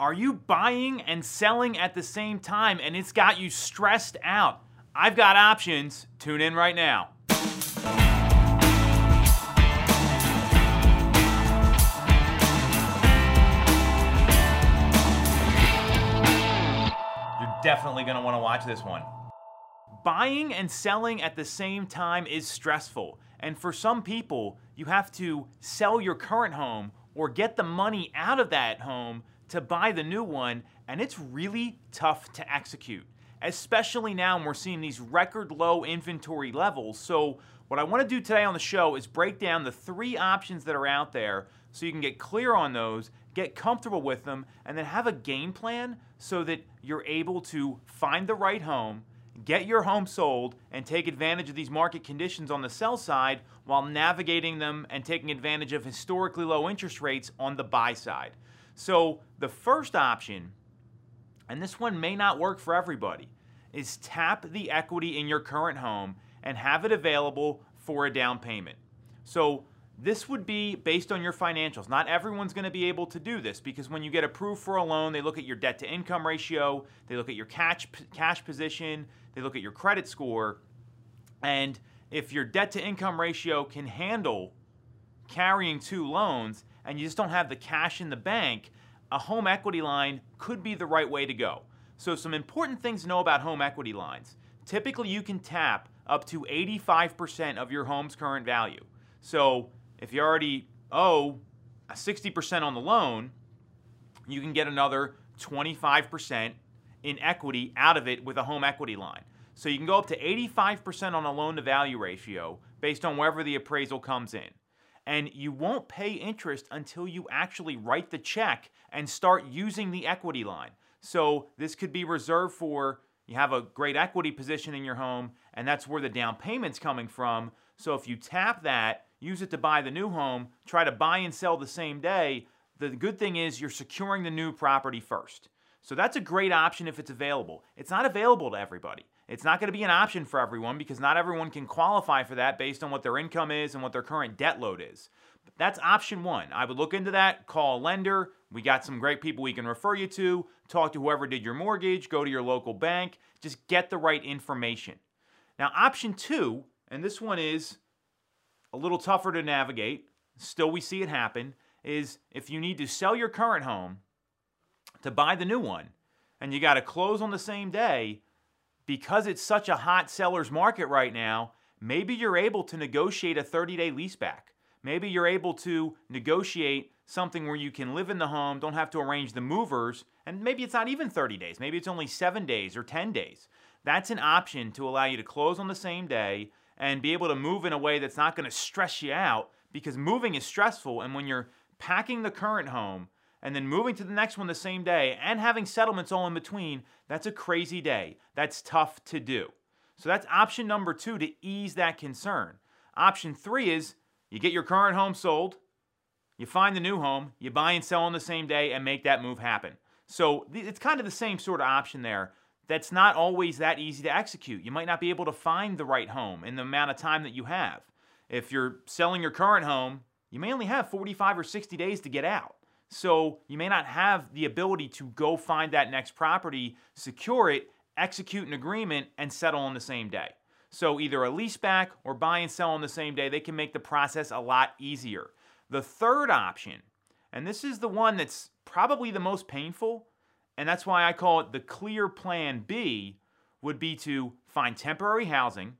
Are you buying and selling at the same time and it's got you stressed out? I've got options. Tune in right now. You're definitely going to want to watch this one. Buying and selling at the same time is stressful. And for some people, you have to sell your current home or get the money out of that home to buy the new one, and it's really tough to execute, especially now when we're seeing these record low inventory levels. So, what I want to do today on the show is break down the three options that are out there so you can get clear on those, get comfortable with them, and then have a game plan so that you're able to find the right home, get your home sold, and take advantage of these market conditions on the sell side while navigating them and taking advantage of historically low interest rates on the buy side. So, the first option, and this one may not work for everybody, is tap the equity in your current home and have it available for a down payment. So, this would be based on your financials. Not everyone's going to be able to do this because when you get approved for a loan, they look at your debt to income ratio, they look at your cash cash position, they look at your credit score, and if your debt to income ratio can handle carrying two loans and you just don't have the cash in the bank, a home equity line could be the right way to go. So, some important things to know about home equity lines. Typically, you can tap up to 85% of your home's current value. So, if you already owe 60% on the loan, you can get another 25% in equity out of it with a home equity line. So you can go up to 85% on a loan to value ratio based on wherever the appraisal comes in. And you won't pay interest until you actually write the check and start using the equity line. So this could be reserved for you have a great equity position in your home, and that's where the down payment's coming from. So if you tap that, use it to buy the new home, try to buy and sell the same day, the good thing is you're securing the new property first. So that's a great option if it's available. It's not available to everybody. It's not going to be an option for everyone because not everyone can qualify for that based on what their income is and what their current debt load is. But that's option one. I would look into that, call a lender. We got some great people we can refer you to. Talk to whoever did your mortgage, go to your local bank, just get the right information. Now, option two, and this one is a little tougher to navigate, still we see it happen, is if you need to sell your current home to buy the new one and you got to close on the same day, because it's such a hot seller's market right now, maybe you're able to negotiate a 30 day lease back. Maybe you're able to negotiate something where you can live in the home, don't have to arrange the movers, and maybe it's not even 30 days. Maybe it's only seven days or 10 days. That's an option to allow you to close on the same day and be able to move in a way that's not going to stress you out because moving is stressful. And when you're packing the current home and then moving to the next one the same day and having settlements all in between, that's a crazy day. That's tough to do. So that's option number two to ease that concern. Option three is you get your current home sold, you find the new home, you buy and sell on the same day and make that move happen. So it's kind of the same sort of option there. That's not always that easy to execute. You might not be able to find the right home in the amount of time that you have. If you're selling your current home, you may only have 45 or 60 days to get out. So you may not have the ability to go find that next property, secure it, execute an agreement, and settle on the same day. So either a lease back or buy and sell on the same day, they can make the process a lot easier. The third option, and this is the one that's probably the most painful, and that's why I call it the clear plan B, would be to find temporary housing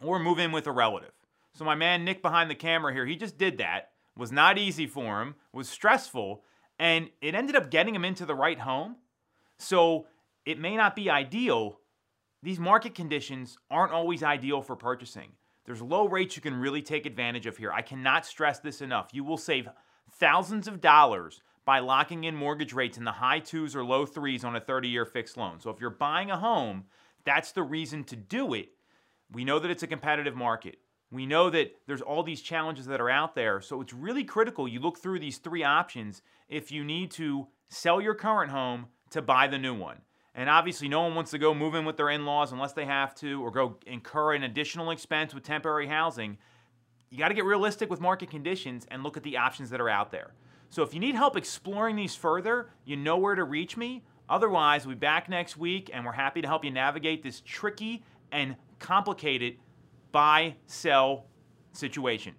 or move in with a relative. So my man Nick behind the camera here, he just did that was not easy for him, was stressful, and it ended up getting him into the right home. So it may not be ideal. These market conditions aren't always ideal for purchasing. There's low rates you can really take advantage of here. I cannot stress this enough. You will save thousands of dollars by locking in mortgage rates in the high twos or low threes on a 30 year fixed loan. So if you're buying a home, that's the reason to do it. We know that it's a competitive market. We know that there's all these challenges that are out there. So it's really critical you look through these three options if you need to sell your current home to buy the new one. And obviously, no one wants to go move in with their in laws unless they have to or go incur an additional expense with temporary housing. You got to get realistic with market conditions and look at the options that are out there. So if you need help exploring these further, you know where to reach me. Otherwise, we'll be back next week and we're happy to help you navigate this tricky and complicated buy sell situation.